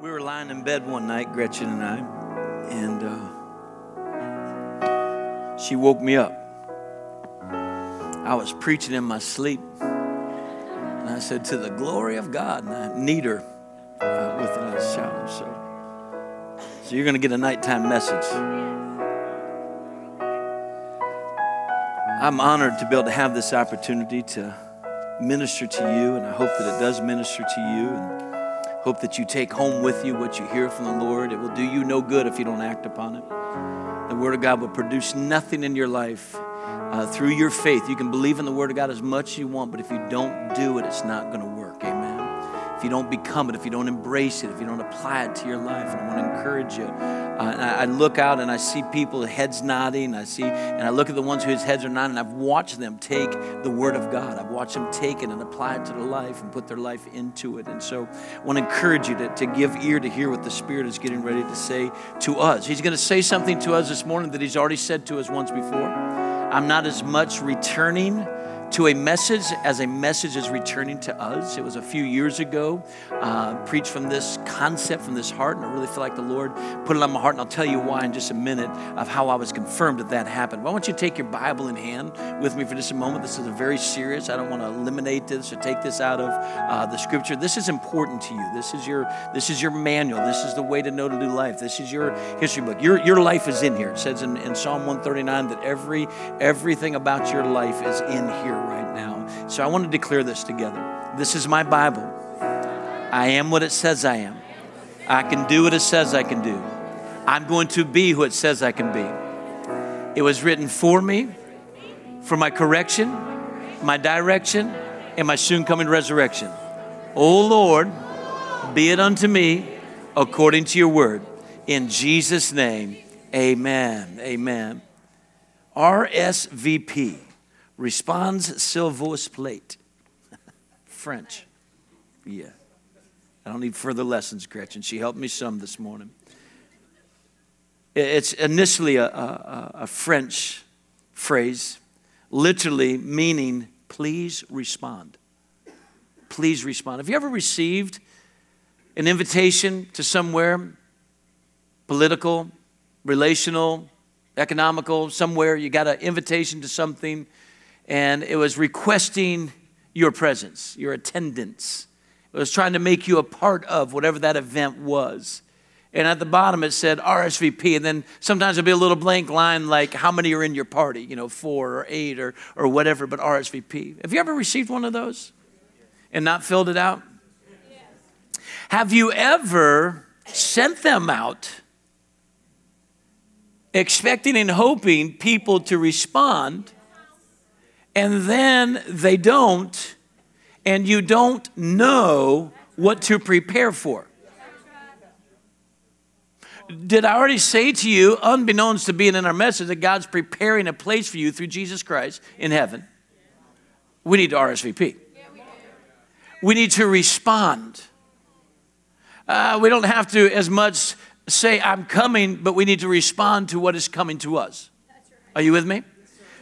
We were lying in bed one night, Gretchen and I, and uh, she woke me up. I was preaching in my sleep, and I said, To the glory of God, and I need her uh, with another challenge. So, so you're going to get a nighttime message. I'm honored to be able to have this opportunity to minister to you, and I hope that it does minister to you. And Hope that you take home with you what you hear from the Lord. It will do you no good if you don't act upon it. The Word of God will produce nothing in your life uh, through your faith. You can believe in the Word of God as much as you want, but if you don't do it, it's not going to work. If you don't become it, if you don't embrace it, if you don't apply it to your life. And I want to encourage you. Uh, and I, I, look out and I see people heads nodding. I see, and I look at the ones whose heads are nodding. I've watched them take the Word of God. I've watched them take it and apply it to their life and put their life into it. And so I want to encourage you to, to give ear to hear what the Spirit is getting ready to say to us. He's going to say something to us this morning that He's already said to us once before. I'm not as much returning to a message as a message is returning to us. It was a few years ago, uh, preached from this concept, from this heart, and I really feel like the Lord put it on my heart, and I'll tell you why in just a minute of how I was confirmed that that happened. Why don't you take your Bible in hand with me for just a moment. This is a very serious. I don't want to eliminate this or take this out of uh, the Scripture. This is important to you. This is your this is your manual. This is the way to know to do life. This is your history book. Your your life is in here. It says in, in Psalm 139 that every everything about your life is in here right now. So I want to declare this together. This is my Bible. I am what it says I am. I can do what it says I can do. I'm going to be who it says I can be. It was written for me, for my correction, my direction, and my soon coming resurrection. O Lord, be it unto me according to your word. In Jesus' name, amen. Amen. RSVP responds Silvos plate. French. Yeah. I don't need further lessons, Gretchen. She helped me some this morning. It's initially a, a, a French phrase, literally meaning, please respond. Please respond. Have you ever received an invitation to somewhere, political, relational, economical, somewhere? You got an invitation to something and it was requesting your presence, your attendance. It was trying to make you a part of whatever that event was. And at the bottom it said RSVP, and then sometimes there'll be a little blank line like how many are in your party, you know, four or eight or, or whatever, but RSVP. Have you ever received one of those and not filled it out? Yes. Have you ever sent them out expecting and hoping people to respond? And then they don't, and you don't know what to prepare for. Did I already say to you, unbeknownst to being in our message, that God's preparing a place for you through Jesus Christ in heaven? We need to RSVP. We need to respond. Uh, we don't have to as much say, I'm coming, but we need to respond to what is coming to us. Are you with me?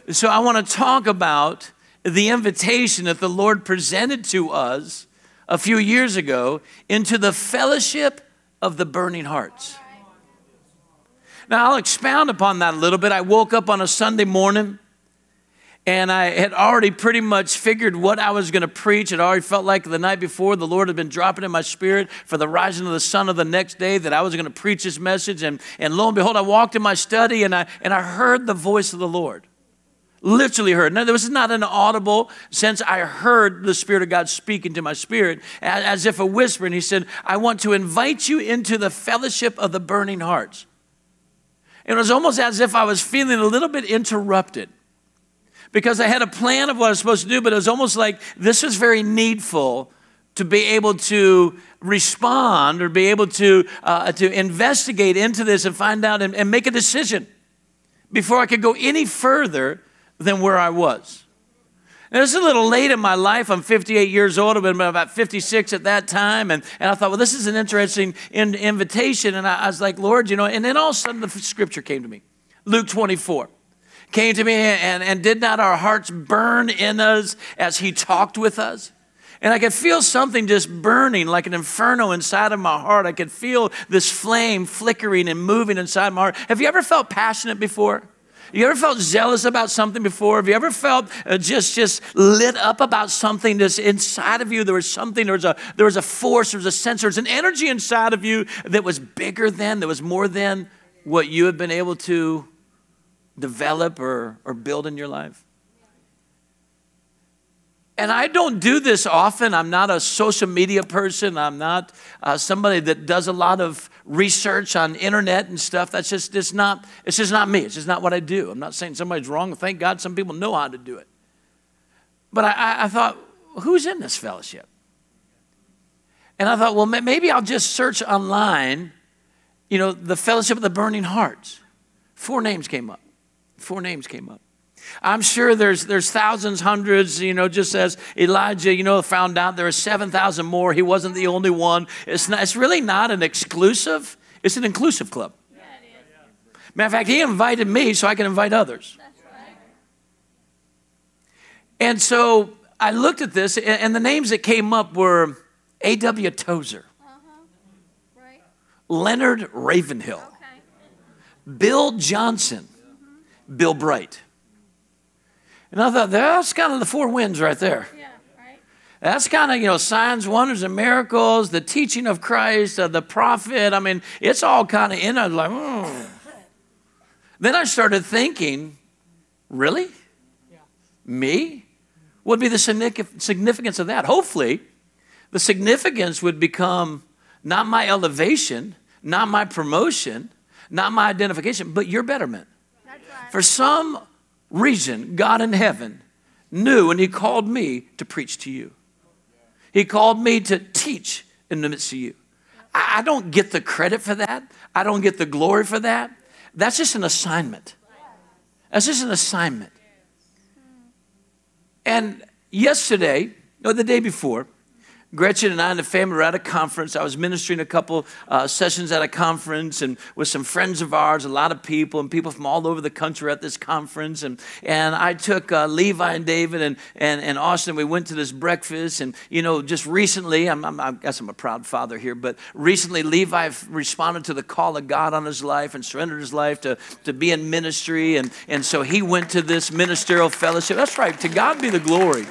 So I want to talk about the invitation that the Lord presented to us a few years ago into the fellowship of the burning hearts. Now, I'll expound upon that a little bit. I woke up on a Sunday morning and I had already pretty much figured what I was going to preach. It already felt like the night before the Lord had been dropping in my spirit for the rising of the sun of the next day that I was going to preach this message. And, and lo and behold, I walked in my study and I, and I heard the voice of the Lord. Literally heard. Now, this is not an audible sense. I heard the Spirit of God speaking to my spirit as if a whisper. And He said, I want to invite you into the fellowship of the burning hearts. It was almost as if I was feeling a little bit interrupted because I had a plan of what I was supposed to do, but it was almost like this was very needful to be able to respond or be able to, uh, to investigate into this and find out and, and make a decision before I could go any further than where I was. This is a little late in my life. I'm 58 years old. I've been about 56 at that time. And, and I thought, well, this is an interesting in, invitation. And I, I, was like, Lord, you know, and then all of a sudden the scripture came to me Luke 24 came to me, and, and did not our hearts burn in us as he talked with us? And I could feel something just burning like an inferno inside of my heart. I could feel this flame flickering and moving inside my heart. Have you ever felt passionate before? You ever felt zealous about something before? Have you ever felt uh, just just lit up about something that's inside of you? There was something, there was a there was a force, there was a sense, there was an energy inside of you that was bigger than, that was more than what you have been able to develop or, or build in your life. And I don't do this often. I'm not a social media person. I'm not uh, somebody that does a lot of research on internet and stuff. That's just it's not it's just not me. It's just not what I do. I'm not saying somebody's wrong. Thank God some people know how to do it. But I, I thought, who's in this fellowship? And I thought, well, maybe I'll just search online. You know, the fellowship of the burning hearts. Four names came up. Four names came up. I'm sure there's, there's thousands, hundreds, you know, just as Elijah, you know, found out there are 7,000 more. He wasn't the only one. It's, not, it's really not an exclusive, it's an inclusive club. Yeah, Matter of fact, he invited me so I can invite others. Right. And so I looked at this, and the names that came up were A.W. Tozer, uh-huh. right. Leonard Ravenhill, okay. Bill Johnson, mm-hmm. Bill Bright. And I thought, that's kind of the four winds right there. Yeah, right. That's kind of, you know, signs, wonders, and miracles, the teaching of Christ, uh, the prophet. I mean, it's all kind of in. I was like, oh. Then I started thinking, really? Yeah. Me? What would be the significance of that? Hopefully, the significance would become not my elevation, not my promotion, not my identification, but your betterment. Right. For some reason God in heaven knew and He called me to preach to you. He called me to teach in the midst of you. I don't get the credit for that, I don't get the glory for that. That's just an assignment. That's just an assignment. And yesterday, or the day before, Gretchen and I and the family were at a conference. I was ministering a couple uh, sessions at a conference and with some friends of ours, a lot of people, and people from all over the country at this conference. And, and I took uh, Levi and David and, and, and Austin. We went to this breakfast. And, you know, just recently, I'm, I'm, I guess I'm a proud father here, but recently Levi responded to the call of God on his life and surrendered his life to, to be in ministry. And, and so he went to this ministerial fellowship. That's right. To God be the glory.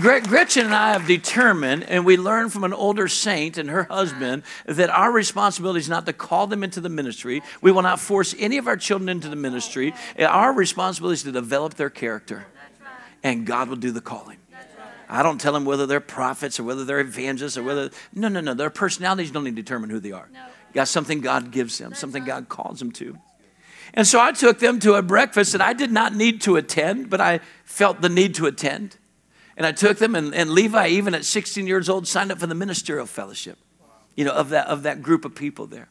Gretchen and I have determined, and we learned from an older saint and her husband, that our responsibility is not to call them into the ministry. We will not force any of our children into the ministry. Our responsibility is to develop their character, and God will do the calling. I don't tell them whether they're prophets or whether they're evangelists or whether, no, no, no. Their personalities don't need to determine who they are. Got something God gives them, something God calls them to. And so I took them to a breakfast that I did not need to attend, but I felt the need to attend. And I took them, and, and Levi, even at 16 years old, signed up for the ministerial fellowship, you know, of that, of that group of people there.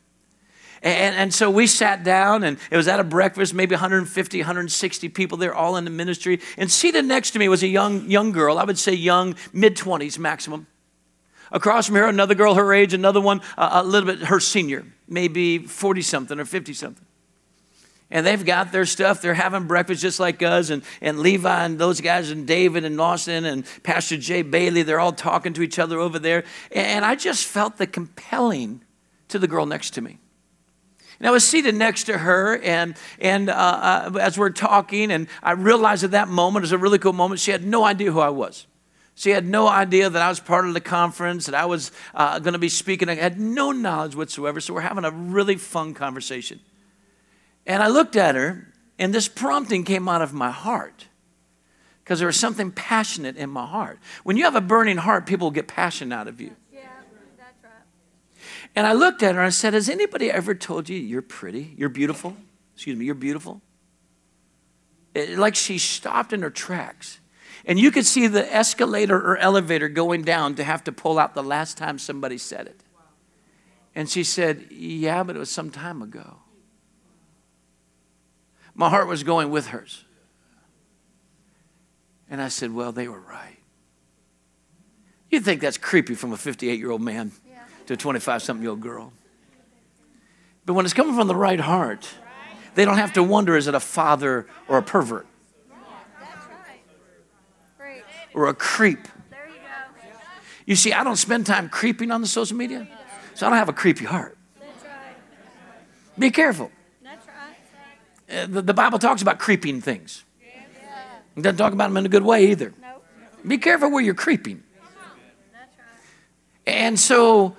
And, and so we sat down, and it was at a breakfast, maybe 150, 160 people there, all in the ministry. And seated next to me was a young, young girl, I would say young, mid 20s maximum. Across from her, another girl her age, another one a little bit her senior, maybe 40 something or 50 something and they've got their stuff. They're having breakfast just like us, and, and Levi and those guys, and David and Lawson and Pastor Jay Bailey, they're all talking to each other over there. And I just felt the compelling to the girl next to me. And I was seated next to her, and, and uh, uh, as we're talking, and I realized at that moment, it was a really cool moment, she had no idea who I was. She had no idea that I was part of the conference, that I was uh, going to be speaking. I had no knowledge whatsoever. So we're having a really fun conversation. And I looked at her, and this prompting came out of my heart because there was something passionate in my heart. When you have a burning heart, people will get passion out of you. Yeah, that's right. And I looked at her and I said, Has anybody ever told you you're pretty? You're beautiful? Excuse me, you're beautiful? It, like she stopped in her tracks. And you could see the escalator or elevator going down to have to pull out the last time somebody said it. And she said, Yeah, but it was some time ago. My heart was going with hers. And I said, Well, they were right. You'd think that's creepy from a 58 year old man yeah. to a 25 something year old girl. But when it's coming from the right heart, they don't have to wonder is it a father or a pervert? Or a creep. You see, I don't spend time creeping on the social media, so I don't have a creepy heart. Be careful. The, the Bible talks about creeping things. It doesn't talk about them in a good way either. Be careful where you're creeping. And so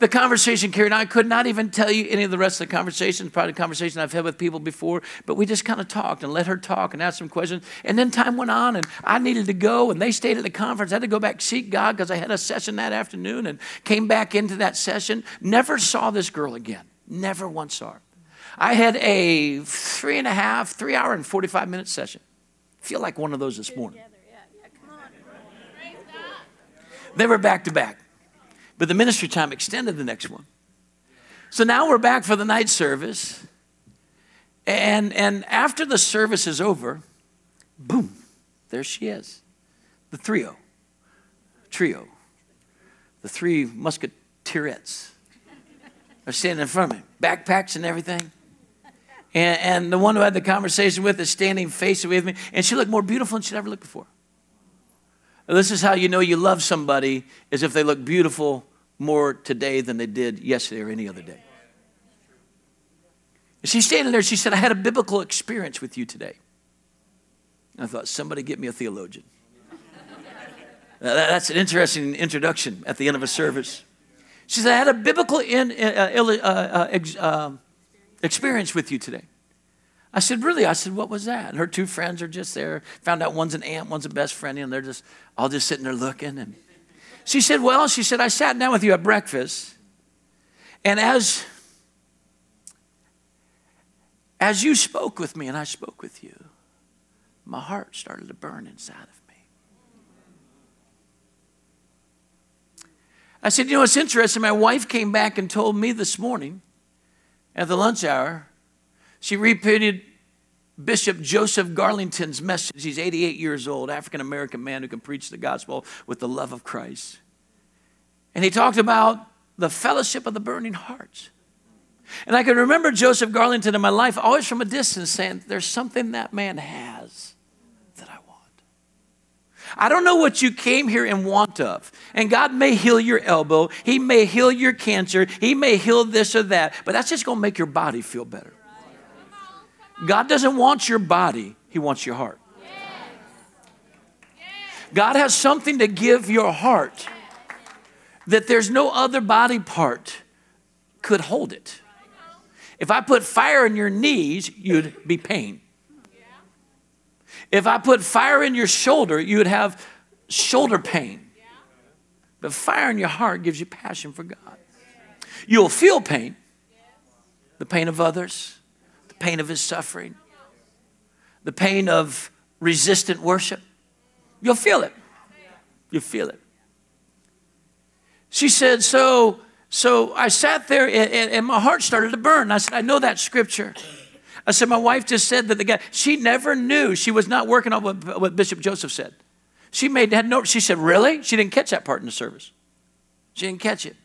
the conversation carried on. I could not even tell you any of the rest of the conversations, probably conversation I've had with people before, but we just kind of talked and let her talk and ask some questions. And then time went on and I needed to go and they stayed at the conference. I had to go back seek God because I had a session that afternoon and came back into that session. Never saw this girl again. Never once saw her. I had a three and a half, three hour and 45 minute session. feel like one of those this morning. They were back to back. But the ministry time extended the next one. So now we're back for the night service. And, and after the service is over, boom, there she is. The trio. Trio. The three musketeerettes are standing in front of me, backpacks and everything. And, and the one who had the conversation with is standing face facing with me, and she looked more beautiful than she'd ever looked before. This is how you know you love somebody is if they look beautiful more today than they did yesterday or any other day. And she's standing there, she said, I had a biblical experience with you today. And I thought, somebody get me a theologian. That's an interesting introduction at the end of a service. She said, I had a biblical in, uh, uh, uh, um, experience with you today. I said, Really? I said, What was that? And her two friends are just there. Found out one's an aunt, one's a best friend, and they're just all just sitting there looking. And she said, Well, she said, I sat down with you at breakfast, and as as you spoke with me and I spoke with you, my heart started to burn inside of me. I said, You know, it's interesting. My wife came back and told me this morning at the lunch hour she repeated Bishop Joseph Garlington's message. He's 88 years old, African American man who can preach the gospel with the love of Christ. And he talked about the fellowship of the burning hearts. And I can remember Joseph Garlington in my life, always from a distance, saying, There's something that man has. I don't know what you came here in want of. And God may heal your elbow, He may heal your cancer, He may heal this or that, but that's just going to make your body feel better. God doesn't want your body, He wants your heart. God has something to give your heart that there's no other body part could hold it. If I put fire in your knees, you'd be pain. If I put fire in your shoulder, you would have shoulder pain. But fire in your heart gives you passion for God. You'll feel pain, the pain of others, the pain of his suffering, the pain of resistant worship. You'll feel it. You'll feel it. She said, So, so I sat there and, and, my heart started to burn. I said, I know that scripture. I said, My wife just said that the guy, she never knew. She was not working on what, what Bishop Joseph said. She made, had no, she said, Really? She didn't catch that part in the service. She didn't catch it.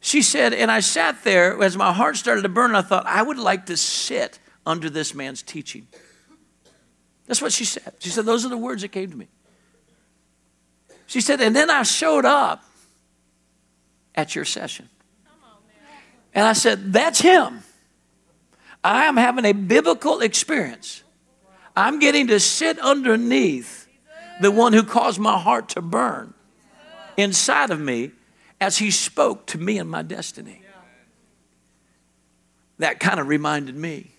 She said, and I sat there as my heart started to burn. I thought, I would like to sit under this man's teaching. That's what she said. She said, Those are the words that came to me. She said, and then I showed up at your session. And I said, That's him. I am having a biblical experience. I'm getting to sit underneath the one who caused my heart to burn inside of me as he spoke to me and my destiny. That kind of reminded me.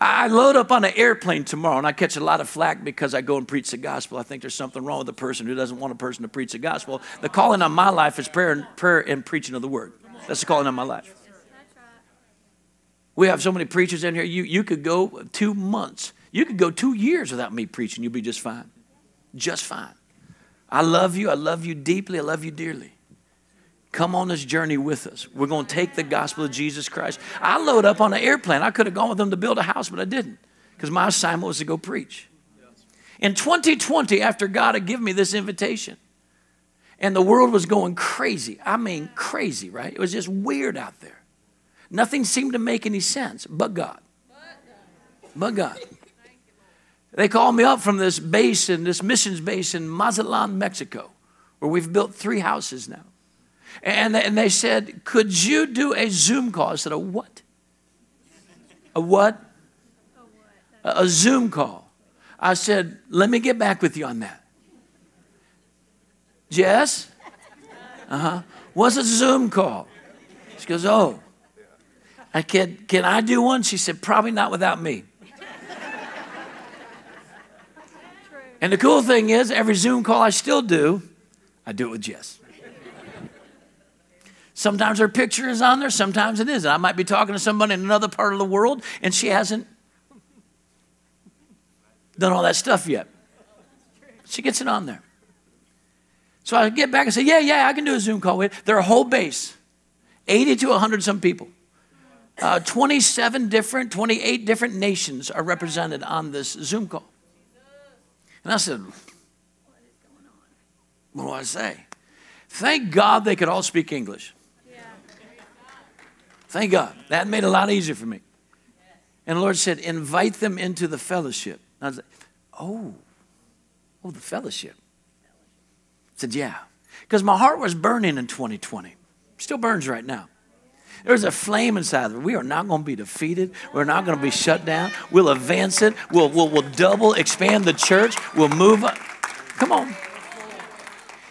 I load up on an airplane tomorrow and I catch a lot of flack because I go and preach the gospel. I think there's something wrong with a person who doesn't want a person to preach the gospel. The calling on my life is prayer and, prayer and preaching of the word. That's the calling on my life. We have so many preachers in here. You, you could go two months. You could go two years without me preaching. You'd be just fine. Just fine. I love you. I love you deeply. I love you dearly. Come on this journey with us. We're going to take the gospel of Jesus Christ. I load up on an airplane. I could have gone with them to build a house, but I didn't because my assignment was to go preach. In 2020, after God had given me this invitation, and the world was going crazy I mean, crazy, right? It was just weird out there. Nothing seemed to make any sense but God. But God. They called me up from this base in this missions base in Mazatlan, Mexico where we've built three houses now. And, and they said, Could you do a Zoom call? I said, A what? A what? A, a Zoom call. I said, Let me get back with you on that. Jess? Uh huh. What's a Zoom call? She goes, Oh. I can, can I do one? She said, Probably not without me. And the cool thing is, every Zoom call I still do, I do it with Jess. Sometimes her picture is on there, sometimes it isn't. I might be talking to somebody in another part of the world and she hasn't done all that stuff yet. She gets it on there. So I get back and say, Yeah, yeah, I can do a Zoom call with. They're a whole base, 80 to 100 some people. Uh, 27 different, 28 different nations are represented on this Zoom call. And I said, What do I say? Thank God they could all speak English. Thank God. That made it a lot easier for me. And the Lord said, invite them into the fellowship. And I was like, oh, oh, the fellowship. I said, yeah. Because my heart was burning in 2020. Still burns right now. There's a flame inside of it. We are not going to be defeated. We're not going to be shut down. We'll advance it. We'll, we'll, we'll double, expand the church. We'll move up. Come on.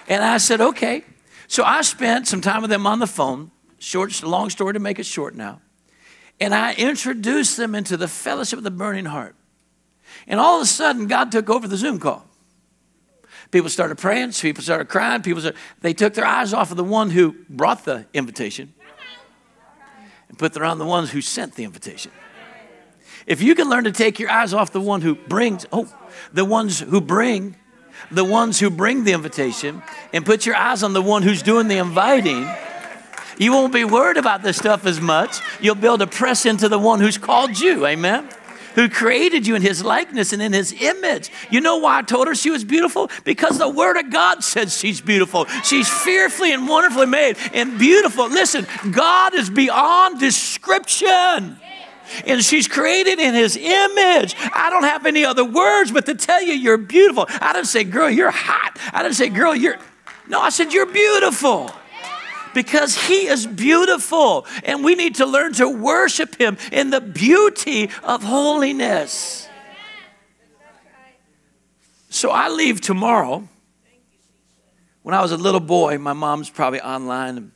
And I said, okay. So I spent some time with them on the phone Short, long story to make it short now. And I introduced them into the fellowship of the burning heart. And all of a sudden, God took over the Zoom call. People started praying, people started crying, people started, they took their eyes off of the one who brought the invitation put them on the ones who sent the invitation. If you can learn to take your eyes off the one who brings, oh, the ones who bring, the ones who bring the invitation, and put your eyes on the one who's doing the inviting, you won't be worried about this stuff as much. You'll be able to press into the one who's called you. Amen who created you in his likeness and in his image. You know why I told her she was beautiful? Because the word of God says she's beautiful. She's fearfully and wonderfully made and beautiful. Listen, God is beyond description. And she's created in his image. I don't have any other words but to tell you you're beautiful. I didn't say, girl, you're hot. I didn't say, girl, you're. No, I said, you're beautiful because He is beautiful and we need to learn to worship Him in the beauty of holiness. So I leave tomorrow. When I was a little boy, my mom's probably online.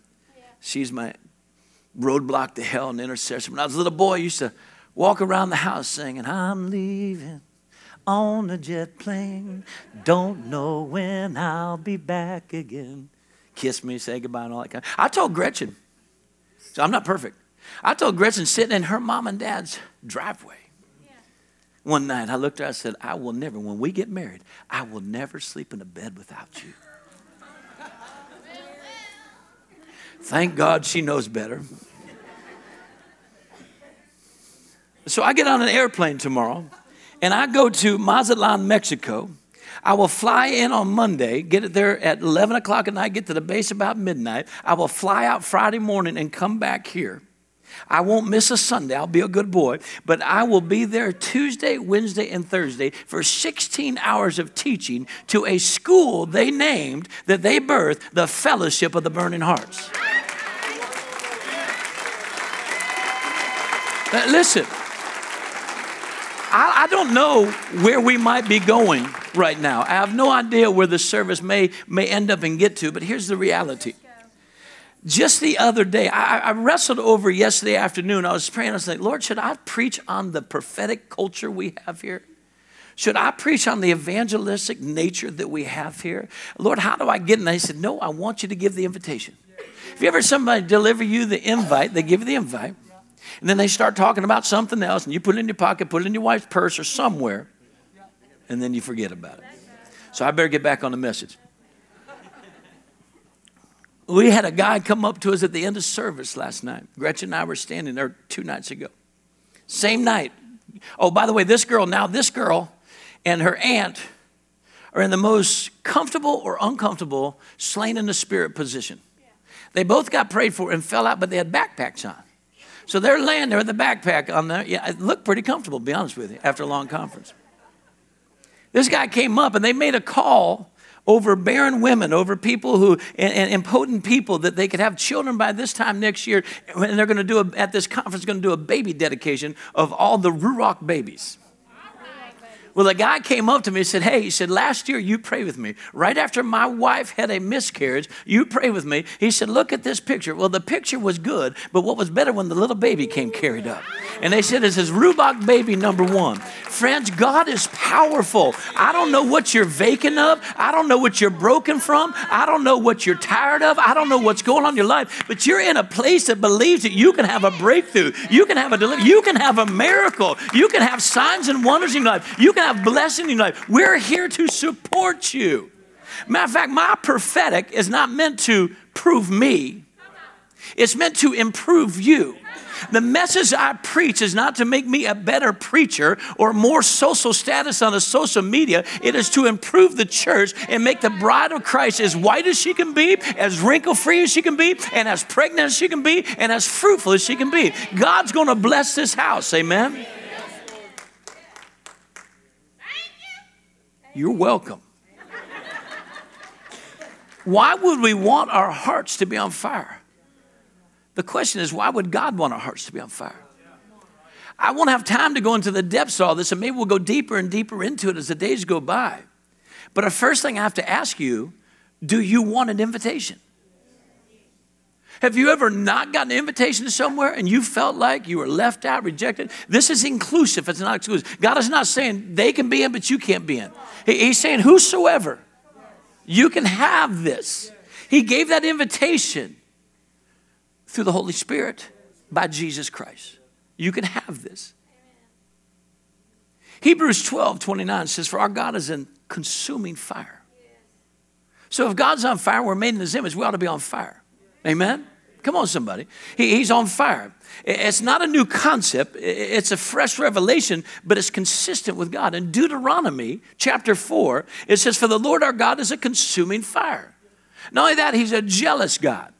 She's my roadblock to hell and intercession. When I was a little boy, I used to walk around the house singing, I'm leaving on a jet plane. Don't know when I'll be back again kiss me, say goodbye, and all that kind of I told Gretchen, so I'm not perfect. I told Gretchen sitting in her mom and dad's driveway. One night I looked at her and said, I will never, when we get married, I will never sleep in a bed without you. Thank God she knows better. So I get on an airplane tomorrow and I go to Mazatlan, Mexico I will fly in on Monday, get it there at 11 o'clock at night, get to the base about midnight. I will fly out Friday morning and come back here. I won't miss a Sunday. I'll be a good boy. But I will be there Tuesday, Wednesday, and Thursday for 16 hours of teaching to a school they named that they birthed the Fellowship of the Burning Hearts. Listen, I, I don't know where we might be going right now. I have no idea where the service may, may end up and get to, but here's the reality. Just the other day, I, I wrestled over yesterday afternoon. I was praying. I was like, Lord, should I preach on the prophetic culture we have here? Should I preach on the evangelistic nature that we have here? Lord, how do I get in? And he said, No, I want you to give the invitation. If you ever somebody deliver you the invite, they give you the invite. And then they start talking about something else, and you put it in your pocket, put it in your wife's purse or somewhere, and then you forget about it. So I better get back on the message. We had a guy come up to us at the end of service last night. Gretchen and I were standing there two nights ago. Same night. Oh, by the way, this girl, now this girl and her aunt are in the most comfortable or uncomfortable slain in the spirit position. They both got prayed for and fell out, but they had backpacks on. So they're laying there with the backpack on there. Yeah, it looked pretty comfortable, to be honest with you, after a long conference. This guy came up and they made a call over barren women, over people who, and, and, impotent people, that they could have children by this time next year. And they're going to do, a, at this conference, going to do a baby dedication of all the Ruach babies. Well, a guy came up to me and said, Hey, he said, last year you prayed with me. Right after my wife had a miscarriage, you prayed with me. He said, Look at this picture. Well, the picture was good, but what was better when the little baby came carried up? And they said, This is Ruach baby number one. Friends, God is powerful. I don't know what you're vacant of. I don't know what you're broken from. I don't know what you're tired of. I don't know what's going on in your life, but you're in a place that believes that you can have a breakthrough. You can have a deliverance. You can have a miracle. You can have signs and wonders in your life. You can have blessing in your life. We're here to support you. Matter of fact, my prophetic is not meant to prove me, it's meant to improve you. The message I preach is not to make me a better preacher or more social status on the social media. It is to improve the church and make the bride of Christ as white as she can be, as wrinkle free as she can be, and as pregnant as she can be, and as fruitful as she can be. God's going to bless this house. Amen. You're welcome. Why would we want our hearts to be on fire? The question is, why would God want our hearts to be on fire? I won't have time to go into the depths of all this, and maybe we'll go deeper and deeper into it as the days go by. But the first thing I have to ask you do you want an invitation? Have you ever not gotten an invitation to somewhere and you felt like you were left out, rejected? This is inclusive, it's not exclusive. God is not saying they can be in, but you can't be in. He's saying, Whosoever, you can have this. He gave that invitation through the Holy Spirit by Jesus Christ. You can have this. Hebrews 12 29 says, For our God is in consuming fire. So if God's on fire, we're made in his image, we ought to be on fire. Amen? Come on, somebody. He, he's on fire. It's not a new concept, it's a fresh revelation, but it's consistent with God. In Deuteronomy chapter 4, it says, For the Lord our God is a consuming fire. Not only that, He's a jealous God.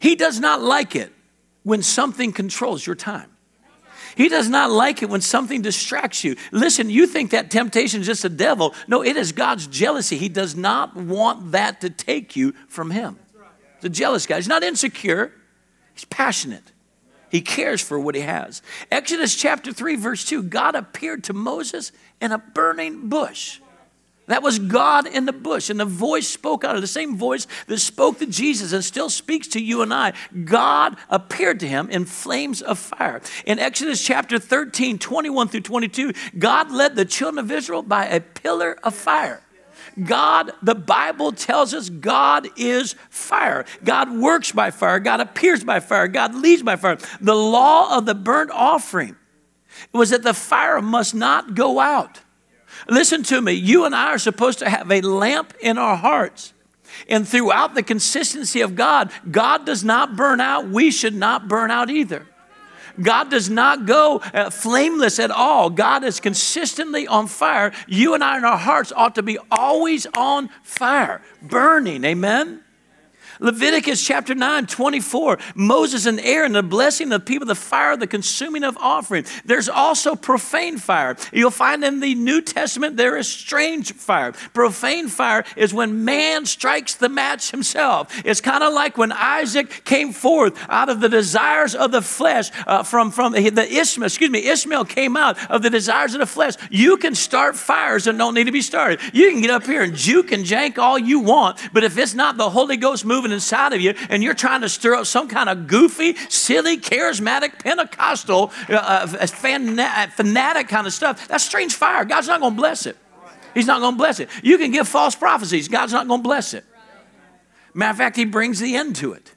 He does not like it when something controls your time. He does not like it when something distracts you. Listen, you think that temptation is just a devil. No, it is God's jealousy. He does not want that to take you from Him. The jealous guy. He's not insecure. He's passionate. He cares for what he has. Exodus chapter 3, verse 2 God appeared to Moses in a burning bush. That was God in the bush, and the voice spoke out of the same voice that spoke to Jesus and still speaks to you and I. God appeared to him in flames of fire. In Exodus chapter 13, 21 through 22, God led the children of Israel by a pillar of fire. God, the Bible tells us God is fire. God works by fire. God appears by fire. God leads by fire. The law of the burnt offering was that the fire must not go out. Listen to me. You and I are supposed to have a lamp in our hearts. And throughout the consistency of God, God does not burn out. We should not burn out either. God does not go uh, flameless at all. God is consistently on fire. You and I in our hearts ought to be always on fire, burning. Amen? Leviticus chapter 9, 24, Moses and Aaron, the blessing of the people, the fire, the consuming of offering. There's also profane fire. You'll find in the New Testament there is strange fire. Profane fire is when man strikes the match himself. It's kind of like when Isaac came forth out of the desires of the flesh uh, from, from the Ishmael, excuse me, Ishmael came out of the desires of the flesh. You can start fires that don't need to be started. You can get up here and juke and jank all you want, but if it's not the Holy Ghost moving moving inside of you and you're trying to stir up some kind of goofy, silly, charismatic, Pentecostal, uh, uh, fanatic kind of stuff, that's strange fire. God's not going to bless it. He's not going to bless it. You can give false prophecies. God's not going to bless it. Matter of fact, He brings the end to it.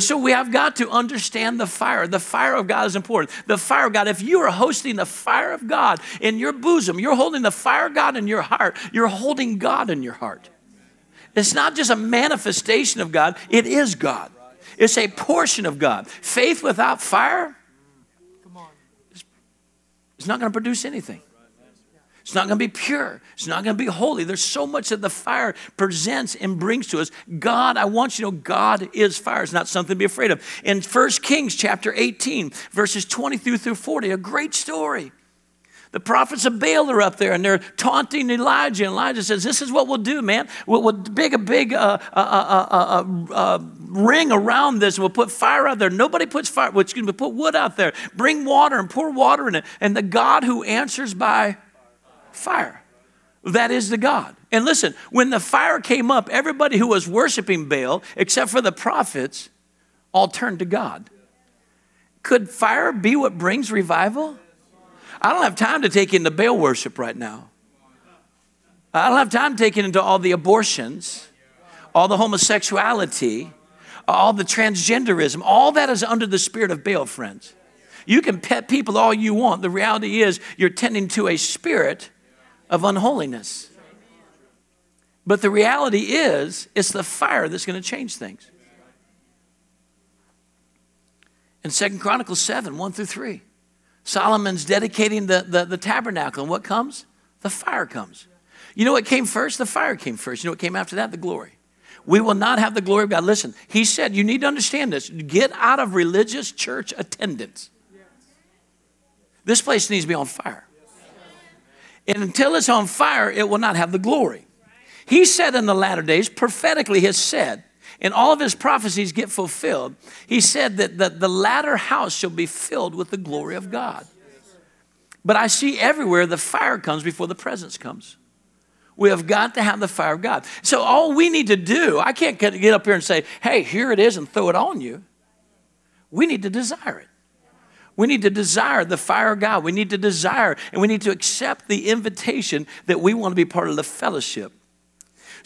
So we have got to understand the fire. The fire of God is important. The fire of God, if you are hosting the fire of God in your bosom, you're holding the fire of God in your heart, you're holding God in your heart. It's not just a manifestation of God, it is God. It's a portion of God. Faith without fire, it's not going to produce anything. It's not going to be pure. It's not going to be holy. There's so much that the fire presents and brings to us. God, I want you to know God is fire. It's not something to be afraid of. In 1 Kings chapter 18, verses 20 through 40, a great story. The prophets of Baal are up there and they're taunting Elijah. And Elijah says, This is what we'll do, man. We'll, we'll big a big uh, uh, uh, uh, ring around this. And we'll put fire out there. Nobody puts fire, which we put wood out there. Bring water and pour water in it. And the God who answers by fire, that is the God. And listen, when the fire came up, everybody who was worshiping Baal, except for the prophets, all turned to God. Could fire be what brings revival? I don't have time to take into Baal worship right now. I don't have time to take into all the abortions, all the homosexuality, all the transgenderism. All that is under the spirit of Baal, friends. You can pet people all you want. The reality is, you're tending to a spirit of unholiness. But the reality is, it's the fire that's going to change things. In Second Chronicles 7 1 through 3. Solomon's dedicating the, the, the tabernacle, and what comes? The fire comes. You know what came first? The fire came first. You know what came after that? The glory. We will not have the glory of God. Listen, he said, you need to understand this. Get out of religious church attendance. This place needs to be on fire. And until it's on fire, it will not have the glory. He said in the latter days, prophetically has said, and all of his prophecies get fulfilled, he said that the, the latter house shall be filled with the glory of God. But I see everywhere the fire comes before the presence comes. We have got to have the fire of God. So all we need to do, I can't get up here and say, hey, here it is and throw it on you. We need to desire it. We need to desire the fire of God. We need to desire and we need to accept the invitation that we want to be part of the fellowship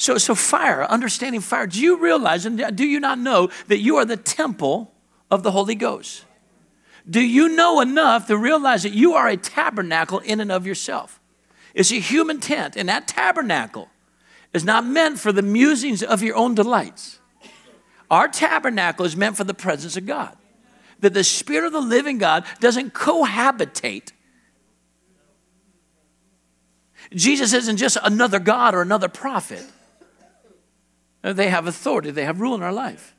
so, so fire, understanding fire. Do you realize and do you not know that you are the temple of the Holy Ghost? Do you know enough to realize that you are a tabernacle in and of yourself? It's a human tent, and that tabernacle is not meant for the musings of your own delights. Our tabernacle is meant for the presence of God. That the Spirit of the living God doesn't cohabitate. Jesus isn't just another God or another prophet. They have authority, they have rule in our life.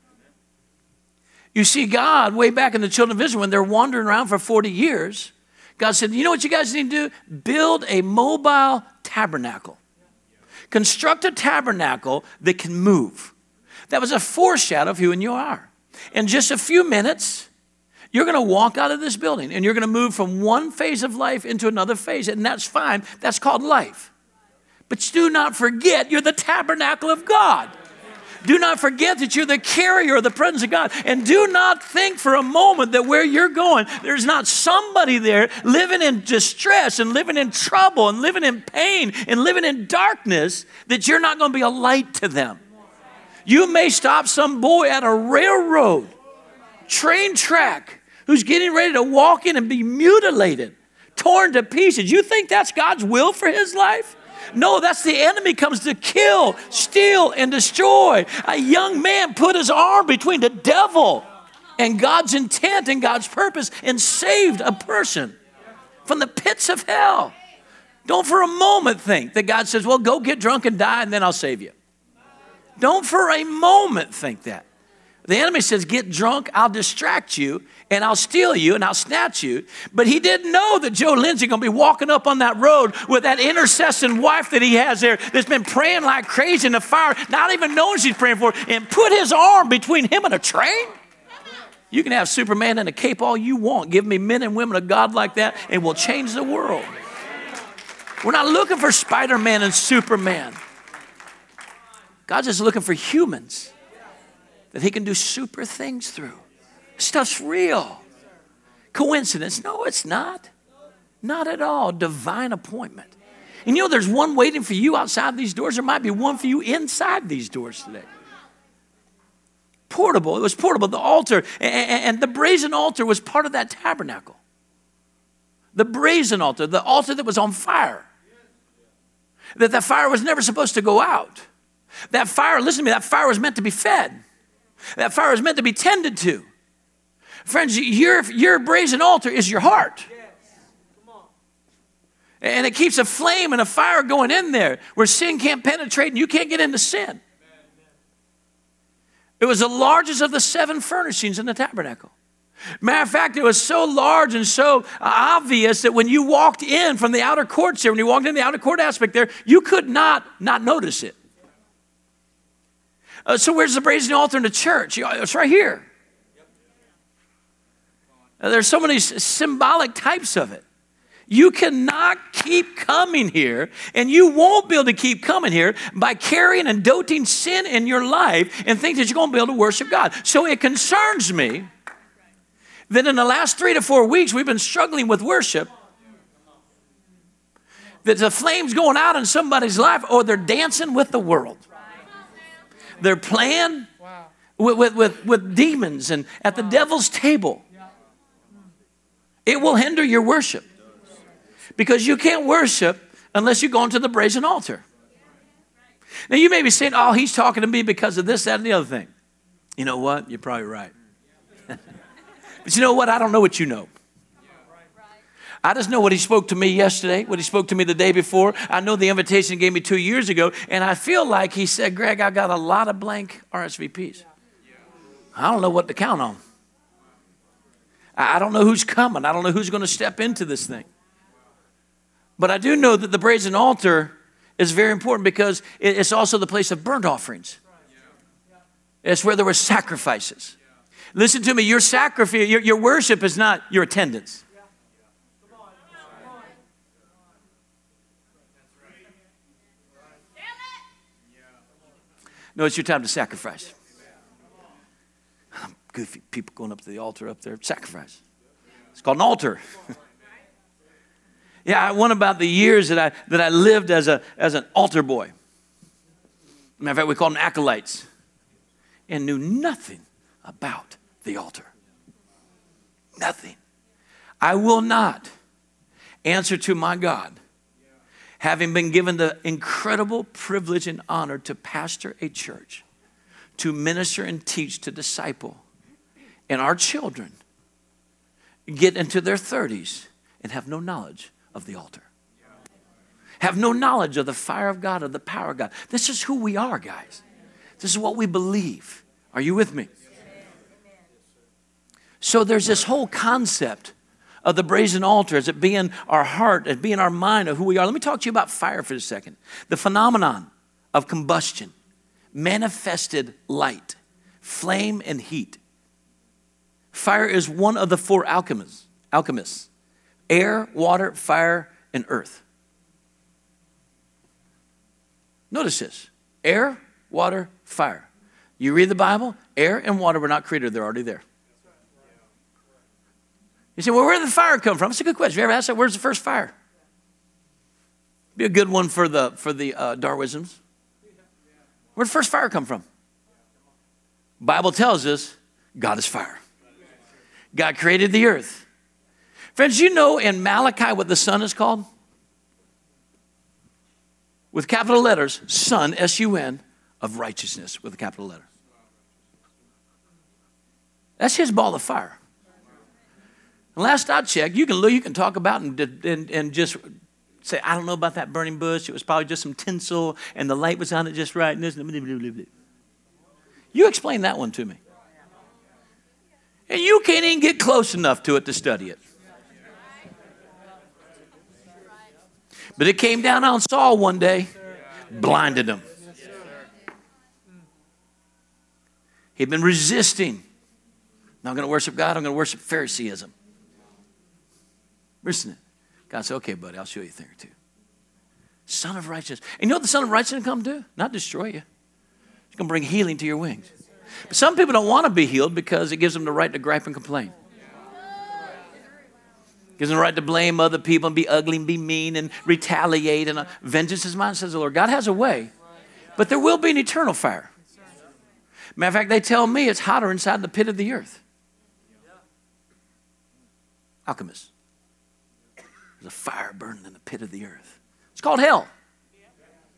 You see, God, way back in the children of Israel, when they're wandering around for 40 years, God said, You know what you guys need to do? Build a mobile tabernacle. Construct a tabernacle that can move. That was a foreshadow of who and you are. In just a few minutes, you're going to walk out of this building and you're going to move from one phase of life into another phase, and that's fine. That's called life. But do not forget, you're the tabernacle of God. Do not forget that you're the carrier of the presence of God. And do not think for a moment that where you're going, there's not somebody there living in distress and living in trouble and living in pain and living in darkness that you're not going to be a light to them. You may stop some boy at a railroad, train track, who's getting ready to walk in and be mutilated, torn to pieces. You think that's God's will for his life? No, that's the enemy comes to kill, steal, and destroy. A young man put his arm between the devil and God's intent and God's purpose and saved a person from the pits of hell. Don't for a moment think that God says, Well, go get drunk and die and then I'll save you. Don't for a moment think that. The enemy says, Get drunk, I'll distract you, and I'll steal you, and I'll snatch you. But he didn't know that Joe Lindsay going to be walking up on that road with that intercessing wife that he has there that's been praying like crazy in the fire, not even knowing she's praying for, and put his arm between him and a train. You can have Superman in a cape all you want. Give me men and women of God like that, and we'll change the world. We're not looking for Spider Man and Superman. God's just looking for humans that he can do super things through. Stuff's real. Coincidence? No, it's not. Not at all. Divine appointment. And you know, there's one waiting for you outside these doors. There might be one for you inside these doors today. Portable. It was portable. The altar and the brazen altar was part of that tabernacle. The brazen altar, the altar that was on fire. That that fire was never supposed to go out. That fire, listen to me, that fire was meant to be fed. That fire was meant to be tended to. Friends, your, your brazen altar is your heart. And it keeps a flame and a fire going in there where sin can't penetrate and you can't get into sin. It was the largest of the seven furnishings in the tabernacle. Matter of fact, it was so large and so obvious that when you walked in from the outer courts there, when you walked in the outer court aspect there, you could not not notice it. Uh, so where's the brazen altar in the church? It's right here. Uh, there's so many symbolic types of it. You cannot keep coming here, and you won't be able to keep coming here by carrying and doting sin in your life and think that you're going to be able to worship God. So it concerns me that in the last three to four weeks, we've been struggling with worship. That the flame's going out in somebody's life, or they're dancing with the world. They're playing with, with, with, with demons and at the devil's table. It will hinder your worship because you can't worship unless you go into the brazen altar. Now, you may be saying, oh, he's talking to me because of this, that, and the other thing. You know what? You're probably right. but you know what? I don't know what you know. I just know what he spoke to me yesterday, what he spoke to me the day before. I know the invitation he gave me two years ago, and I feel like he said, Greg, I got a lot of blank RSVPs. I don't know what to count on. I don't know who's coming. I don't know who's going to step into this thing. But I do know that the brazen altar is very important because it's also the place of burnt offerings. It's where there were sacrifices. Listen to me, your sacrifice, your, your worship is not your attendance. No, it's your time to sacrifice. Goofy people going up to the altar up there. Sacrifice. It's called an altar. yeah, I went about the years that I that I lived as a as an altar boy. Matter of fact, we called them acolytes, and knew nothing about the altar. Nothing. I will not answer to my God having been given the incredible privilege and honor to pastor a church, to minister and teach, to disciple, and our children get into their 30s and have no knowledge of the altar. Have no knowledge of the fire of God, of the power of God. This is who we are, guys. This is what we believe. Are you with me? So there's this whole concept of the brazen altar, as it being our heart, as being our mind of who we are. Let me talk to you about fire for a second. The phenomenon of combustion, manifested light, flame, and heat. Fire is one of the four alchemists, alchemists air, water, fire, and earth. Notice this air, water, fire. You read the Bible, air and water were not created, they're already there. You say, well, where did the fire come from? It's a good question. Have you ever asked that? Where's the first fire? Be a good one for the for the uh, Darwinisms. Where did the first fire come from? Bible tells us God is fire. God created the earth. Friends, you know in Malachi what the sun is called? With capital letters, Sun, S U N, of righteousness with a capital letter. That's his ball of fire. And last I checked, you can you can talk about and, and, and just say, I don't know about that burning bush. It was probably just some tinsel and the light was on it just right. And this, you explain that one to me. And you can't even get close enough to it to study it. But it came down on Saul one day, blinded him. He'd been resisting. Not going to worship God, I'm going to worship Phariseeism. Listen, God said, okay, buddy, I'll show you a thing or two. Son of righteousness. And you know what the Son of righteousness come do? Not destroy you. He's going to bring healing to your wings. But some people don't want to be healed because it gives them the right to gripe and complain. Gives them the right to blame other people and be ugly and be mean and retaliate. And uh, vengeance is mine, says the Lord. God has a way, but there will be an eternal fire. Matter of fact, they tell me it's hotter inside the pit of the earth. Alchemists. There's a fire burning in the pit of the earth. It's called hell.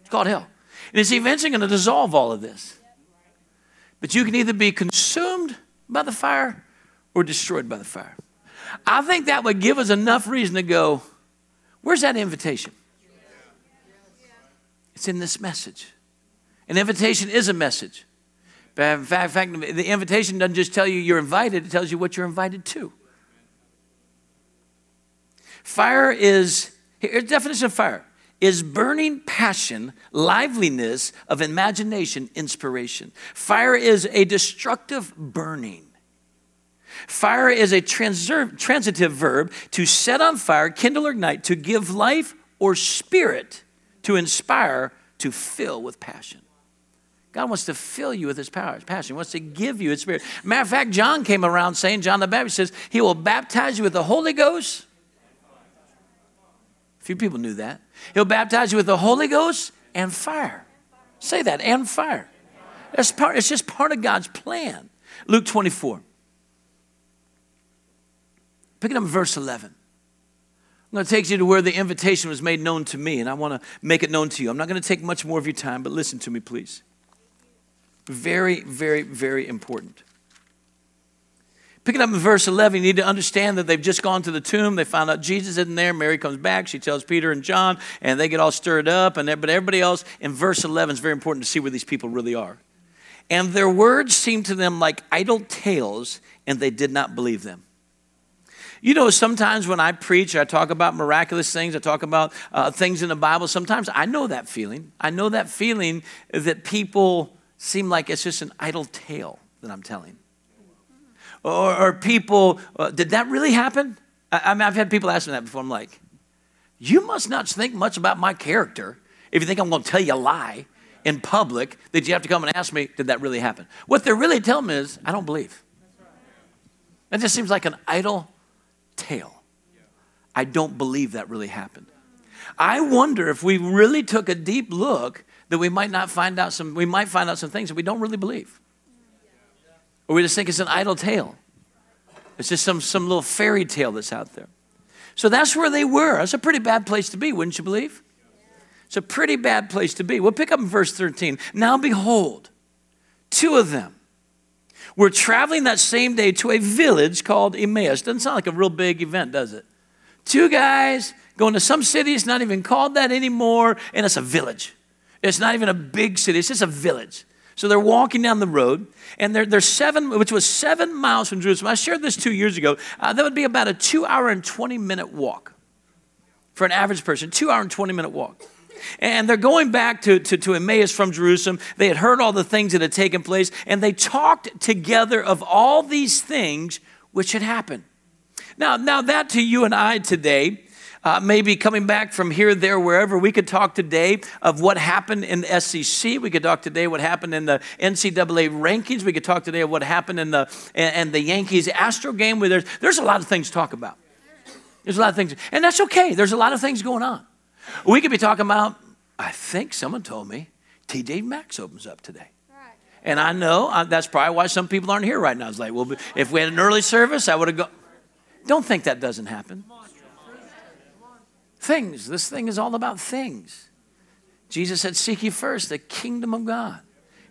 It's called hell. And it's eventually going to dissolve all of this. But you can either be consumed by the fire or destroyed by the fire. I think that would give us enough reason to go, where's that invitation? It's in this message. An invitation is a message. In fact, fact, the invitation doesn't just tell you you're invited, it tells you what you're invited to. Fire is, here's definition of fire is burning passion, liveliness of imagination, inspiration. Fire is a destructive burning. Fire is a transitive verb to set on fire, kindle or ignite, to give life or spirit, to inspire, to fill with passion. God wants to fill you with his power, his passion. He wants to give you his spirit. Matter of fact, John came around saying, John the Baptist says, he will baptize you with the Holy Ghost. Few people knew that. He'll baptize you with the Holy Ghost and fire. Say that, and fire. That's part, it's just part of God's plan. Luke 24. Picking up in verse 11. I'm going to take you to where the invitation was made known to me, and I want to make it known to you. I'm not going to take much more of your time, but listen to me, please. Very, very, very important. Picking up in verse 11, you need to understand that they've just gone to the tomb. They found out Jesus isn't there. Mary comes back. She tells Peter and John, and they get all stirred up. And but everybody else in verse 11 is very important to see where these people really are. And their words seemed to them like idle tales, and they did not believe them. You know, sometimes when I preach, I talk about miraculous things, I talk about uh, things in the Bible, sometimes I know that feeling. I know that feeling that people seem like it's just an idle tale that I'm telling. Or, or people, uh, did that really happen? I, I mean, I've had people ask me that before. I'm like, you must not think much about my character if you think I'm going to tell you a lie in public that you have to come and ask me, did that really happen? What they're really telling me is, I don't believe. That just seems like an idle tale. I don't believe that really happened. I wonder if we really took a deep look that we might not find out some, we might find out some things that we don't really believe. Or we just think it's an idle tale. It's just some, some little fairy tale that's out there. So that's where they were. That's a pretty bad place to be, wouldn't you believe? It's a pretty bad place to be. We'll pick up in verse 13. Now behold, two of them were traveling that same day to a village called Emmaus. Doesn't sound like a real big event, does it? Two guys going to some city, it's not even called that anymore, and it's a village. It's not even a big city, it's just a village. So they're walking down the road, and they're, they're seven, which was seven miles from Jerusalem. I shared this two years ago. Uh, that would be about a two hour and 20 minute walk for an average person, two hour and 20 minute walk. And they're going back to, to, to Emmaus from Jerusalem. They had heard all the things that had taken place, and they talked together of all these things which had happened. Now, now that to you and I today uh, maybe coming back from here, there, wherever. We could talk today of what happened in the SEC. We could talk today what happened in the NCAA rankings. We could talk today of what happened in the and the Yankees Astro game. Where there's there's a lot of things to talk about. There's a lot of things, and that's okay. There's a lot of things going on. We could be talking about. I think someone told me TJ Maxx opens up today. And I know uh, that's probably why some people aren't here right now. It's like, well, if we had an early service, I would have gone. Don't think that doesn't happen. Things. This thing is all about things. Jesus said, Seek ye first the kingdom of God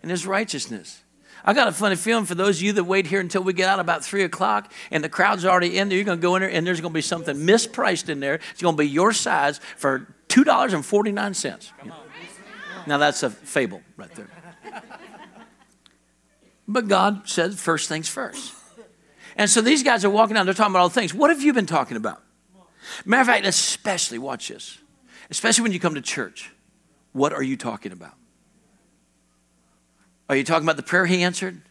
and his righteousness. I got a funny feeling for those of you that wait here until we get out about three o'clock and the crowd's already in there. You're going to go in there and there's going to be something mispriced in there. It's going to be your size for $2.49. Now that's a fable right there. But God said first things first. And so these guys are walking down, they're talking about all things. What have you been talking about? Matter of fact, especially, watch this, especially when you come to church, what are you talking about? Are you talking about the prayer he answered?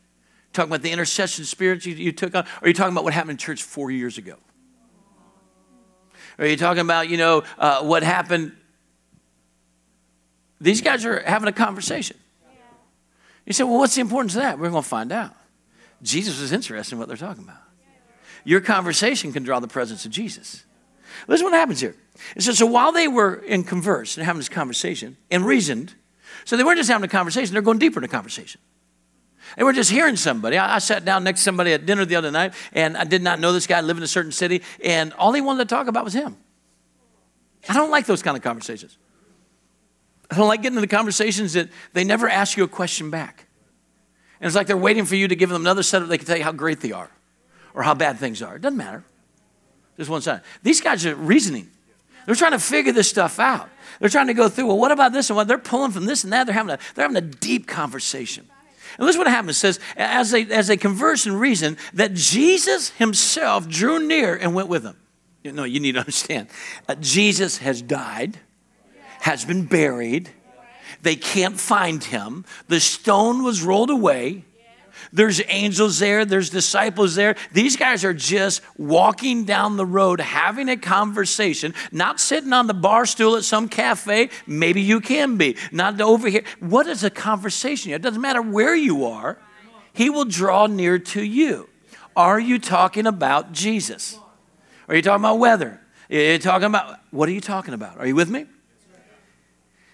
Talking about the intercession spirits you, you took on? Or are you talking about what happened in church four years ago? Are you talking about, you know, uh, what happened? These guys are having a conversation. You say, well, what's the importance of that? We're going to find out. Jesus is interested in what they're talking about. Your conversation can draw the presence of Jesus. Listen what happens here. It says, so while they were in converse and having this conversation and reasoned, so they weren't just having a conversation, they're going deeper in the conversation. They were just hearing somebody. I, I, sat down next to somebody at dinner the other night, and I did not know this guy lived in a certain city, and all he wanted to talk about was him. I don't like those kind of conversations. I don't like getting into the conversations that they never ask you a question back. And it's like they're waiting for you to give them another setup they can tell you how great they are or how bad things are. It doesn't matter. Just one side. These guys are reasoning. They're trying to figure this stuff out. They're trying to go through, well, what about this and what? They're pulling from this and that. They're having a, they're having a deep conversation. And listen what happens. It says, as they, as they converse and reason, that Jesus himself drew near and went with them. You No, you need to understand. Uh, Jesus has died, has been buried. They can't find him. The stone was rolled away. There's angels there, there's disciples there. These guys are just walking down the road, having a conversation, not sitting on the bar stool at some cafe. Maybe you can be, not over here. What is a conversation? It doesn't matter where you are, He will draw near to you. Are you talking about Jesus? Are you talking about weather? Are you talking about, what are you talking about? Are you with me?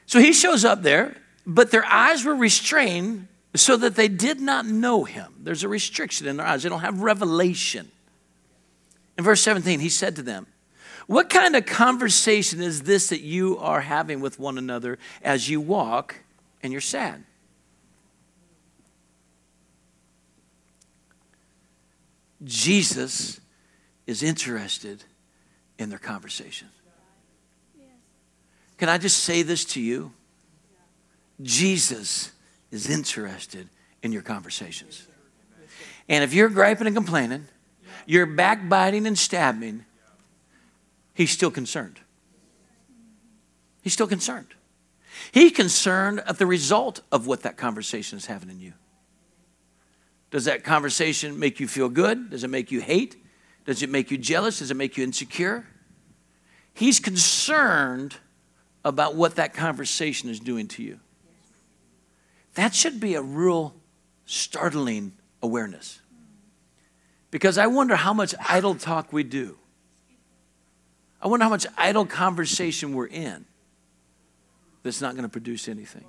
So he shows up there, but their eyes were restrained so that they did not know him. There's a restriction in their eyes, they don't have revelation. In verse 17, he said to them, What kind of conversation is this that you are having with one another as you walk and you're sad? Jesus is interested in their conversation. Can I just say this to you? Jesus is interested in your conversations. And if you're griping and complaining, you're backbiting and stabbing, he's still concerned. He's still concerned. He's concerned at the result of what that conversation is having in you. Does that conversation make you feel good? Does it make you hate? Does it make you jealous? Does it make you insecure? He's concerned about what that conversation is doing to you. That should be a real startling awareness. Because I wonder how much idle talk we do. I wonder how much idle conversation we're in that's not going to produce anything.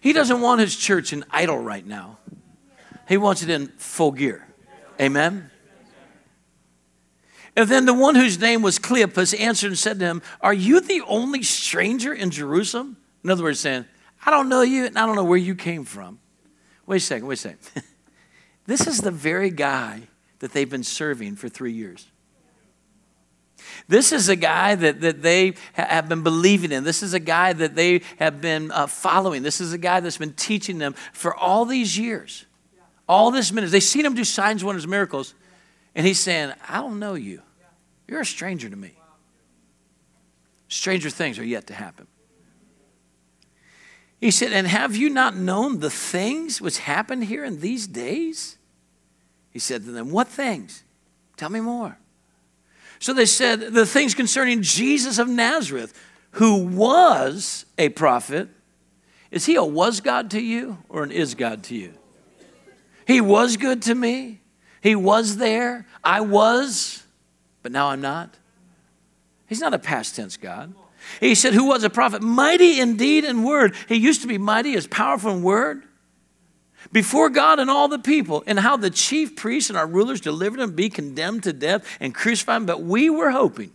He doesn't want his church in idle right now, he wants it in full gear. Amen? And then the one whose name was Cleopas answered and said to him, Are you the only stranger in Jerusalem? In other words, saying, I don't know you and I don't know where you came from. Wait a second, wait a second. this is the very guy that they've been serving for three years. This is a guy that, that they have been believing in. This is a guy that they have been uh, following. This is a guy that's been teaching them for all these years, all this minutes. They've seen him do signs, wonders, miracles. And he's saying, I don't know you. You're a stranger to me. Stranger things are yet to happen. He said, And have you not known the things which happened here in these days? He said to them, What things? Tell me more. So they said, The things concerning Jesus of Nazareth, who was a prophet. Is he a was God to you or an is God to you? He was good to me. He was there. I was, but now I'm not. He's not a past tense God. He said, Who was a prophet? Mighty indeed in deed and word. He used to be mighty, as powerful in word before God and all the people, and how the chief priests and our rulers delivered him be condemned to death and crucified him. But we were hoping.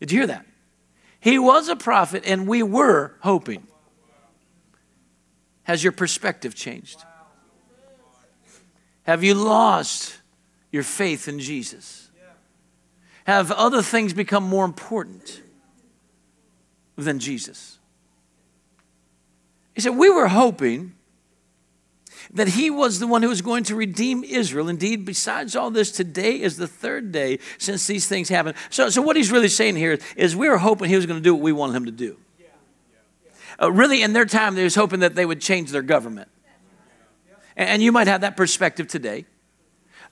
Did you hear that? He was a prophet, and we were hoping. Has your perspective changed? Have you lost your faith in Jesus? Have other things become more important than Jesus? He said, We were hoping that he was the one who was going to redeem Israel. Indeed, besides all this, today is the third day since these things happened. So, so what he's really saying here is we were hoping he was going to do what we wanted him to do. Uh, really, in their time, they was hoping that they would change their government. And you might have that perspective today.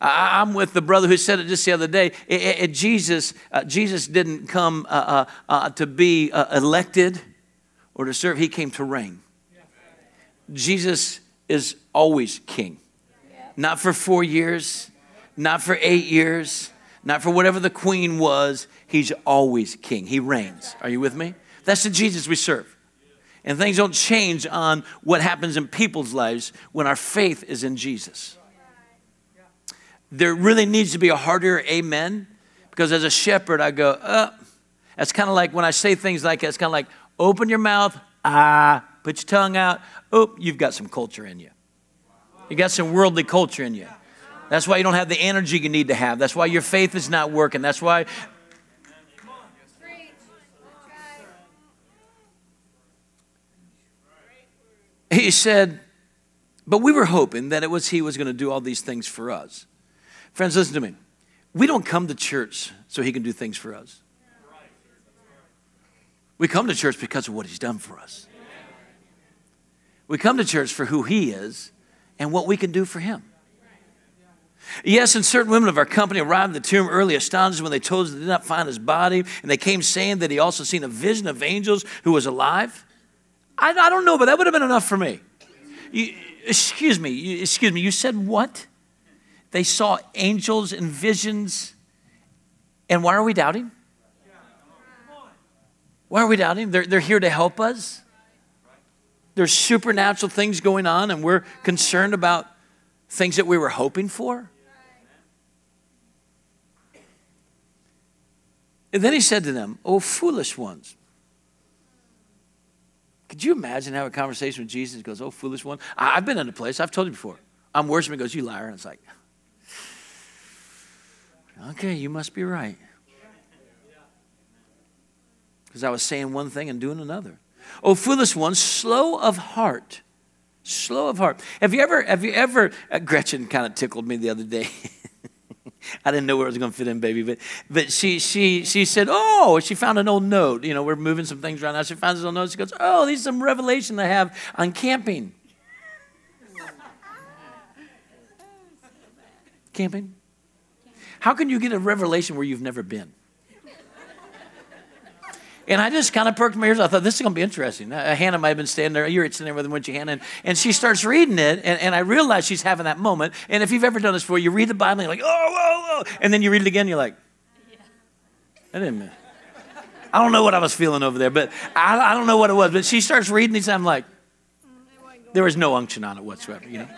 I'm with the brother who said it just the other day. It, it, Jesus, uh, Jesus didn't come uh, uh, uh to be uh, elected or to serve, he came to reign. Jesus is always king. Not for four years, not for eight years, not for whatever the queen was. He's always king. He reigns. Are you with me? That's the Jesus we serve. And things don't change on what happens in people's lives when our faith is in Jesus. There really needs to be a harder amen because as a shepherd, I go, uh, that's kind of like when I say things like that, it's kind of like open your mouth, ah, put your tongue out, oh, you've got some culture in you. You got some worldly culture in you. That's why you don't have the energy you need to have. That's why your faith is not working. That's why He said, But we were hoping that it was He was going to do all these things for us. Friends, listen to me. We don't come to church so He can do things for us. We come to church because of what He's done for us. We come to church for who He is and what we can do for Him. Yes, and certain women of our company arrived at the tomb early, astonished when they told us they did not find his body, and they came saying that he also seen a vision of angels who was alive. I, I don't know, but that would have been enough for me. You, excuse me, you, excuse me, you said what? They saw angels and visions, and why are we doubting? Why are we doubting? They're, they're here to help us. There's supernatural things going on, and we're concerned about things that we were hoping for. And then he said to them, Oh, foolish ones. Could you imagine having a conversation with Jesus? He goes, Oh, foolish one. I, have been in a place, I've told you before. I'm worshiping, he goes, You liar. And it's like, Okay, you must be right. Because I was saying one thing and doing another. Oh, foolish one, slow of heart. Slow of heart. Have you ever, have you ever, uh, Gretchen kind of tickled me the other day. I didn't know where it was going to fit in, baby. But, but she, she, she said, Oh, she found an old note. You know, we're moving some things around now. She finds this old note. She goes, Oh, these are some revelation I have on camping. camping? How can you get a revelation where you've never been? And I just kind of perked my ears. I thought, this is going to be interesting. Uh, Hannah might have been standing there. You were sitting there with him, weren't you, Hannah? And, and she starts reading it, and, and I realize she's having that moment. And if you've ever done this before, you read the Bible, and you're like, oh, whoa, whoa. And then you read it again, you're like, I didn't I don't know what I was feeling over there, but I, I don't know what it was. But she starts reading these, and I'm like, there was no unction on it whatsoever, you know?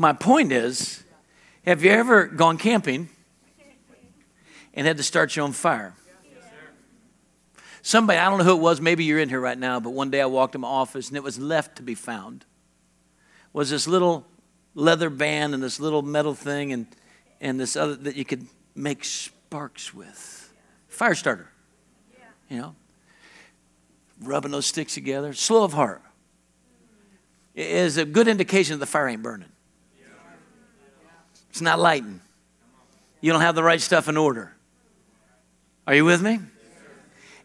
My point is, have you ever gone camping and had to start your own fire. Somebody, I don't know who it was, maybe you're in here right now, but one day I walked in my office and it was left to be found. Was this little leather band and this little metal thing and, and this other that you could make sparks with. Fire starter. You know? Rubbing those sticks together. Slow of heart is a good indication that the fire ain't burning. It's not lighting. You don't have the right stuff in order. Are you with me?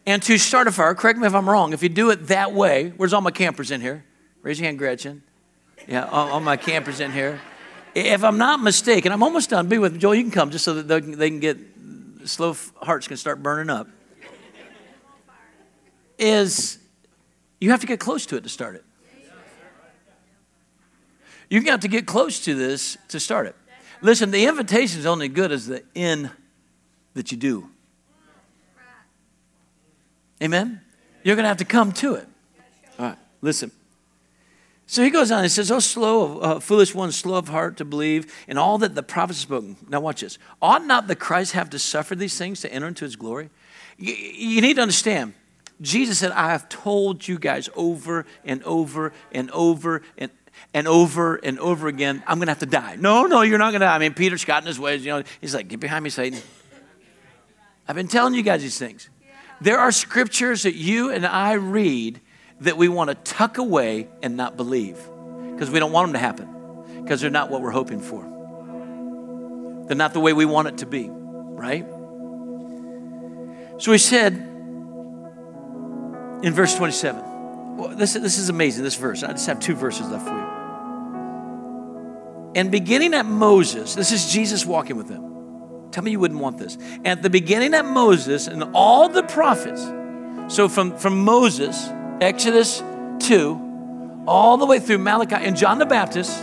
And to start a fire, correct me if I'm wrong, if you do it that way, where's all my campers in here? Raise your hand, Gretchen. Yeah, all, all my campers in here. If I'm not mistaken, I'm almost done. Be with. Joel, you can come just so that they can, they can get, slow hearts can start burning up. Is you have to get close to it to start it. You have to get close to this to start it. Listen, the invitation is only good as the in that you do. Amen? You're going to have to come to it. All right, listen. So he goes on, he says, Oh, slow, uh, foolish one, slow of heart to believe in all that the prophets have spoken. Now, watch this. Ought not the Christ have to suffer these things to enter into his glory? You, you need to understand, Jesus said, I have told you guys over and over and over and and over and over again, I'm going to have to die. No, no, you're not going to die. I mean, Peter's got in his ways, you know, he's like, get behind me, Satan. I've been telling you guys these things. There are scriptures that you and I read that we want to tuck away and not believe because we don't want them to happen because they're not what we're hoping for. They're not the way we want it to be, right? So he said in verse 27, well, this, this is amazing, this verse. I just have two verses left for you. And beginning at Moses, this is Jesus walking with them. Tell me you wouldn't want this. At the beginning at Moses and all the prophets, so from, from Moses, Exodus 2, all the way through Malachi and John the Baptist,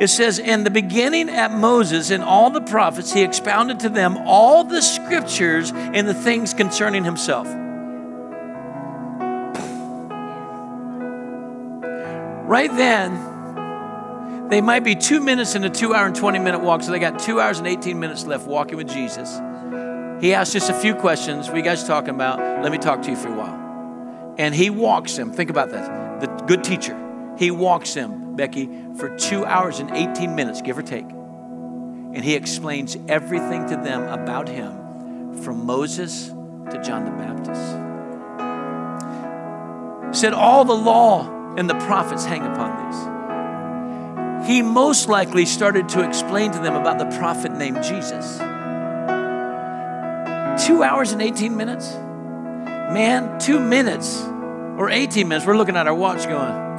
it says, In the beginning at Moses and all the prophets, he expounded to them all the scriptures and the things concerning himself. Right then, they might be two minutes in a two hour and 20 minute walk, so they got two hours and 18 minutes left walking with Jesus. He asked just a few questions. What are you guys talking about? Let me talk to you for a while. And he walks them. Think about that. The good teacher. He walks them, Becky, for two hours and 18 minutes, give or take. And he explains everything to them about him from Moses to John the Baptist. He said, All the law and the prophets hang upon these. He most likely started to explain to them about the prophet named Jesus. Two hours and 18 minutes? Man, two minutes or 18 minutes, we're looking at our watch going,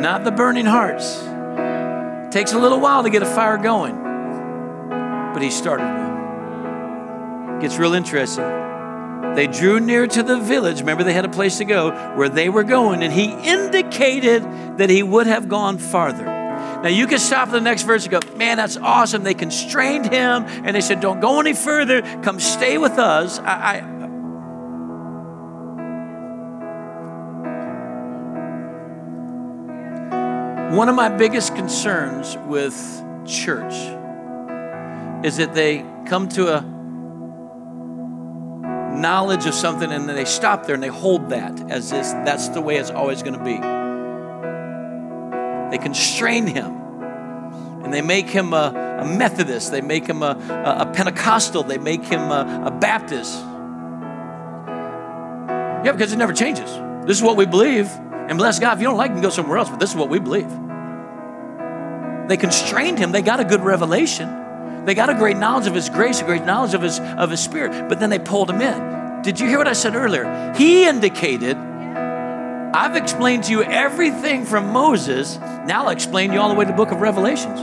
not the burning hearts. Takes a little while to get a fire going, but he started one. Gets real interesting. They drew near to the village. Remember, they had a place to go where they were going, and he indicated that he would have gone farther. Now, you can stop at the next verse and go, Man, that's awesome. They constrained him and they said, Don't go any further. Come stay with us. I, I One of my biggest concerns with church is that they come to a knowledge of something and then they stop there and they hold that as this that's the way it's always going to be. They constrain him and they make him a, a Methodist, they make him a, a, a Pentecostal, they make him a, a Baptist. Yeah, because it never changes. This is what we believe. And bless God, if you don't like, can go somewhere else, but this is what we believe. They constrained him, they got a good revelation. They got a great knowledge of his grace, a great knowledge of his, of his spirit, but then they pulled him in. Did you hear what I said earlier? He indicated, I've explained to you everything from Moses. Now I'll explain to you all the way to the book of Revelations.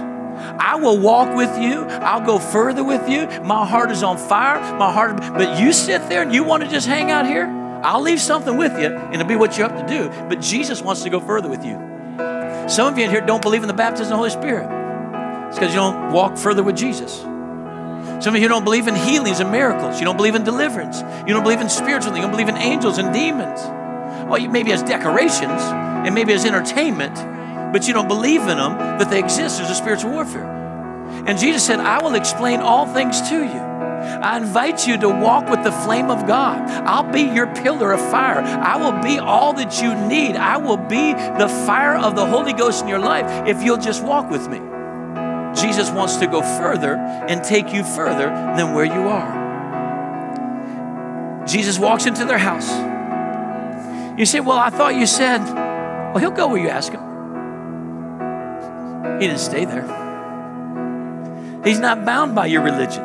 I will walk with you. I'll go further with you. My heart is on fire. My heart, but you sit there and you want to just hang out here? I'll leave something with you, and it'll be what you have to do. But Jesus wants to go further with you. Some of you in here don't believe in the baptism of the Holy Spirit. It's because you don't walk further with Jesus. Some of you don't believe in healings and miracles. You don't believe in deliverance. You don't believe in spiritual things. You don't believe in angels and demons. Well, maybe as decorations and maybe as entertainment, but you don't believe in them that they exist as a spiritual warfare. And Jesus said, I will explain all things to you. I invite you to walk with the flame of God. I'll be your pillar of fire. I will be all that you need. I will be the fire of the Holy Ghost in your life if you'll just walk with me. Jesus wants to go further and take you further than where you are. Jesus walks into their house. You say, Well, I thought you said, Well, he'll go where you ask him. He didn't stay there. He's not bound by your religion.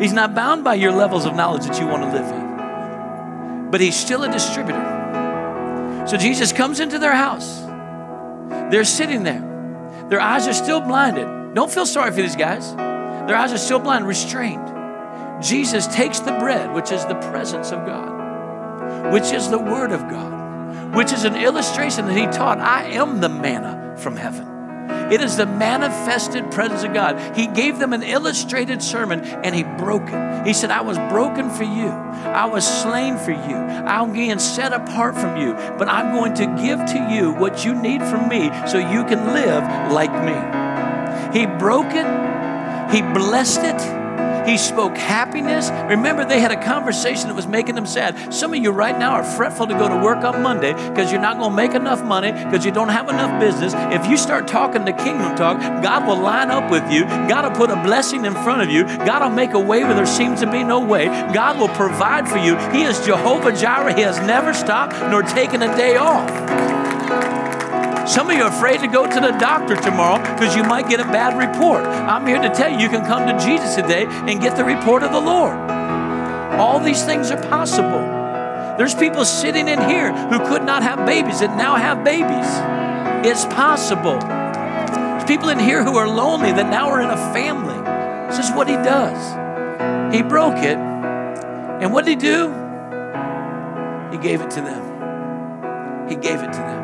He's not bound by your levels of knowledge that you want to live in, but He's still a distributor. So Jesus comes into their house. They're sitting there. Their eyes are still blinded. Don't feel sorry for these guys. Their eyes are still blind, restrained. Jesus takes the bread, which is the presence of God, which is the Word of God, which is an illustration that He taught I am the manna from heaven. It is the manifested presence of God. He gave them an illustrated sermon and he broke it. He said, I was broken for you. I was slain for you. I'm being set apart from you, but I'm going to give to you what you need from me so you can live like me. He broke it, he blessed it he spoke happiness. Remember, they had a conversation that was making them sad. Some of you right now are fretful to go to work on Monday because you're not going to make enough money because you don't have enough business. If you start talking the kingdom talk, God will line up with you. God will put a blessing in front of you. God will make a way where there seems to be no way. God will provide for you. He is Jehovah Jireh. He has never stopped nor taken a day off. Some of you are afraid to go to the doctor tomorrow because you might get a bad report. I'm here to tell you, you can come to Jesus today and get the report of the Lord. All these things are possible. There's people sitting in here who could not have babies that now have babies. It's possible. There's people in here who are lonely that now are in a family. This is what he does. He broke it. And what did he do? He gave it to them. He gave it to them.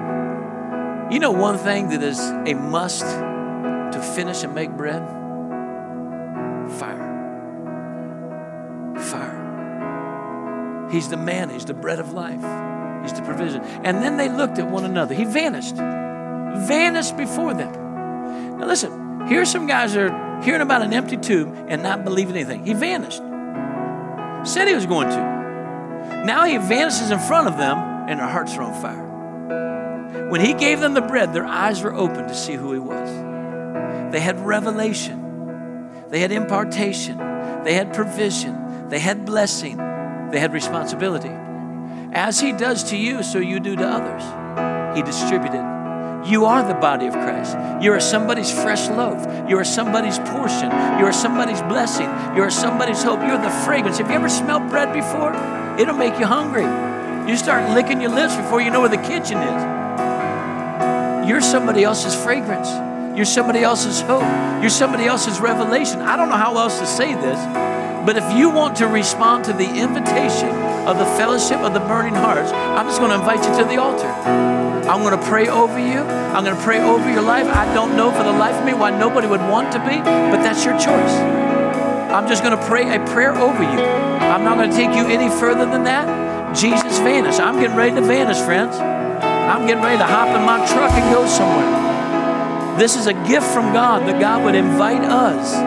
You know one thing that is a must to finish and make bread? Fire. Fire. He's the man, he's the bread of life, he's the provision. And then they looked at one another. He vanished, vanished before them. Now, listen, here's some guys that are hearing about an empty tomb and not believing anything. He vanished. Said he was going to. Now he vanishes in front of them and their hearts are on fire. When he gave them the bread, their eyes were open to see who he was. They had revelation, they had impartation, they had provision, they had blessing, they had responsibility. As He does to you, so you do to others. He distributed. You are the body of Christ. You are somebody's fresh loaf. You are somebody's portion. You are somebody's blessing. You are somebody's hope. You're the fragrance. Have you ever smelled bread before? It'll make you hungry. You start licking your lips before you know where the kitchen is. You're somebody else's fragrance. You're somebody else's hope. You're somebody else's revelation. I don't know how else to say this, but if you want to respond to the invitation of the fellowship of the burning hearts, I'm just going to invite you to the altar. I'm going to pray over you. I'm going to pray over your life. I don't know for the life of me why nobody would want to be, but that's your choice. I'm just going to pray a prayer over you. I'm not going to take you any further than that. Jesus vanished. I'm getting ready to vanish, friends. I'm getting ready to hop in my truck and go somewhere. This is a gift from God that God would invite us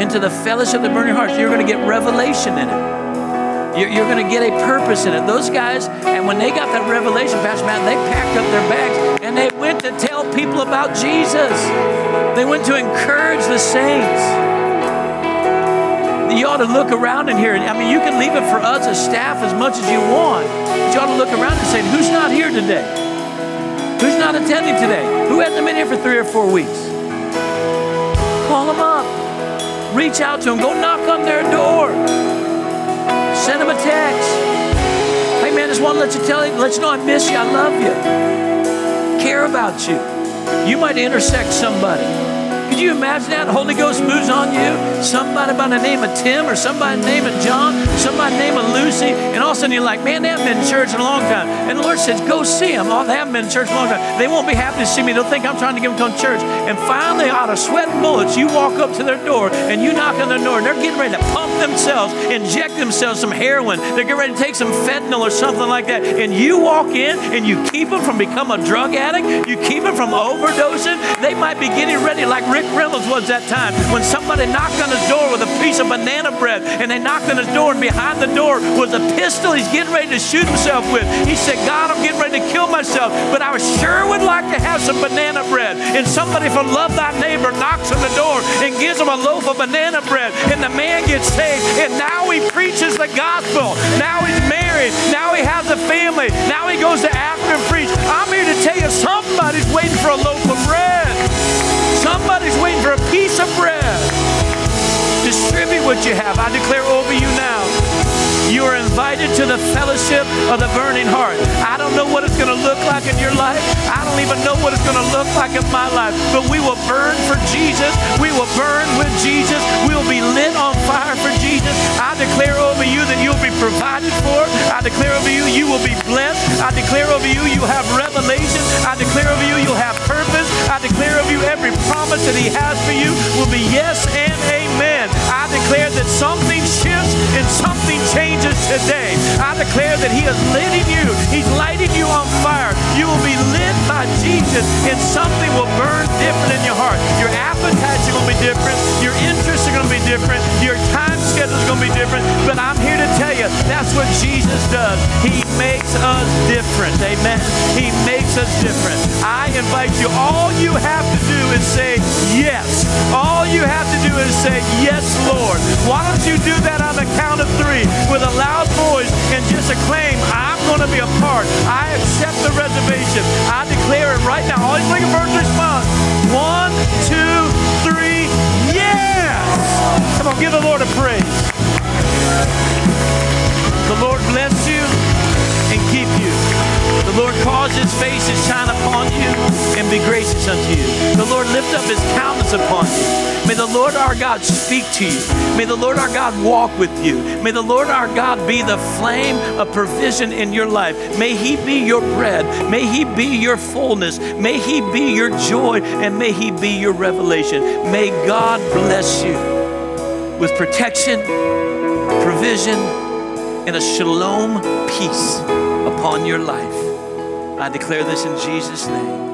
into the fellowship of the burning hearts. You're going to get revelation in it. You're, going to get a purpose in it. Those guys, and when they got that revelation, Pastor Matt, they packed up their bags and they went to tell people about Jesus. They went to encourage the saints. You ought to look around in here. I mean, you can leave it for us as staff as much as you want, but you ought to look around and say, who's not here today? Who's not attending today? Who hasn't been here for three or four weeks? Call them up. Reach out to them. Go knock on their door. Send them a text. Hey man, just want to let you tell you, let you know I miss you. I love you. Care about you. You might intersect somebody. Could you imagine that? The Holy Ghost moves on you. Somebody by the name of Tim or somebody by the name of John, somebody by the name of Lucy, and all of a sudden you're like, man, they haven't been in church in a long time. And the Lord says, go see them. Oh, they haven't been in church in a long time. They won't be happy to see me. They'll think I'm trying to get them to come to church. And finally, out of sweat and bullets, you walk up to their door and you knock on their door and they're getting ready to pump themselves, inject themselves some heroin. They're getting ready to take some fentanyl or something like that. And you walk in and you keep them from becoming a drug addict. You keep them from overdosing. They might be getting ready like Rick Reynolds was that time when somebody knocked on his door with a piece of banana bread and they knocked on his door and behind the door was a pistol he's getting ready to shoot himself with. He said, God, I'm getting ready to kill myself, but I sure would like to have some banana bread. And somebody from Love Thy Neighbor knocks on the door and gives him a loaf of banana bread. And the man gets saved. And now he preaches the gospel. Now he's married. Now he has a family. Now he goes to Africa preach. I'm here to tell you somebody's waiting for a loaf of bread. Somebody's waiting for a piece of bread. Distribute what you have. I declare over you now. You are invited to the fellowship of the burning heart. I don't know what it's going to look like in your life. I don't even know what it's going to look like in my life. But we will burn for Jesus. We will burn with Jesus. We will be lit on fire for Jesus. I declare over you that you'll be provided for. I declare over you you will be blessed. I declare over you you have revelation. I declare over you you'll have purpose. I declare over you every promise that He has for you will be yes and amen. I declare that something shifts and something changes today. I declare that He is lighting you. He's lighting you on fire. You will be lit by Jesus, and something will burn different in your heart. Your appetites are going to be different. Your interests are going to be different. Your time schedule is going to be different. But I'm here to tell you that's what Jesus does. He makes us different. Amen. He makes us different. I invite you. All you have to do is say yes. All you have to do is say yes, Lord. Why don't you do that on the count of three with a loud voice and just acclaim, I'm going to be a part. I accept the reservation. I declare it right now. Always bring a first response. One, two! Come on, give the Lord a praise. The Lord bless you and keep you. The Lord cause his face to shine upon you and be gracious unto you. The Lord lift up his countenance upon you. May the Lord our God speak to you. May the Lord our God walk with you. May the Lord our God be the flame of provision in your life. May he be your bread. May he be your fullness. May he be your joy. And may he be your revelation. May God bless you with protection, provision, and a shalom peace upon your life. I declare this in Jesus' name.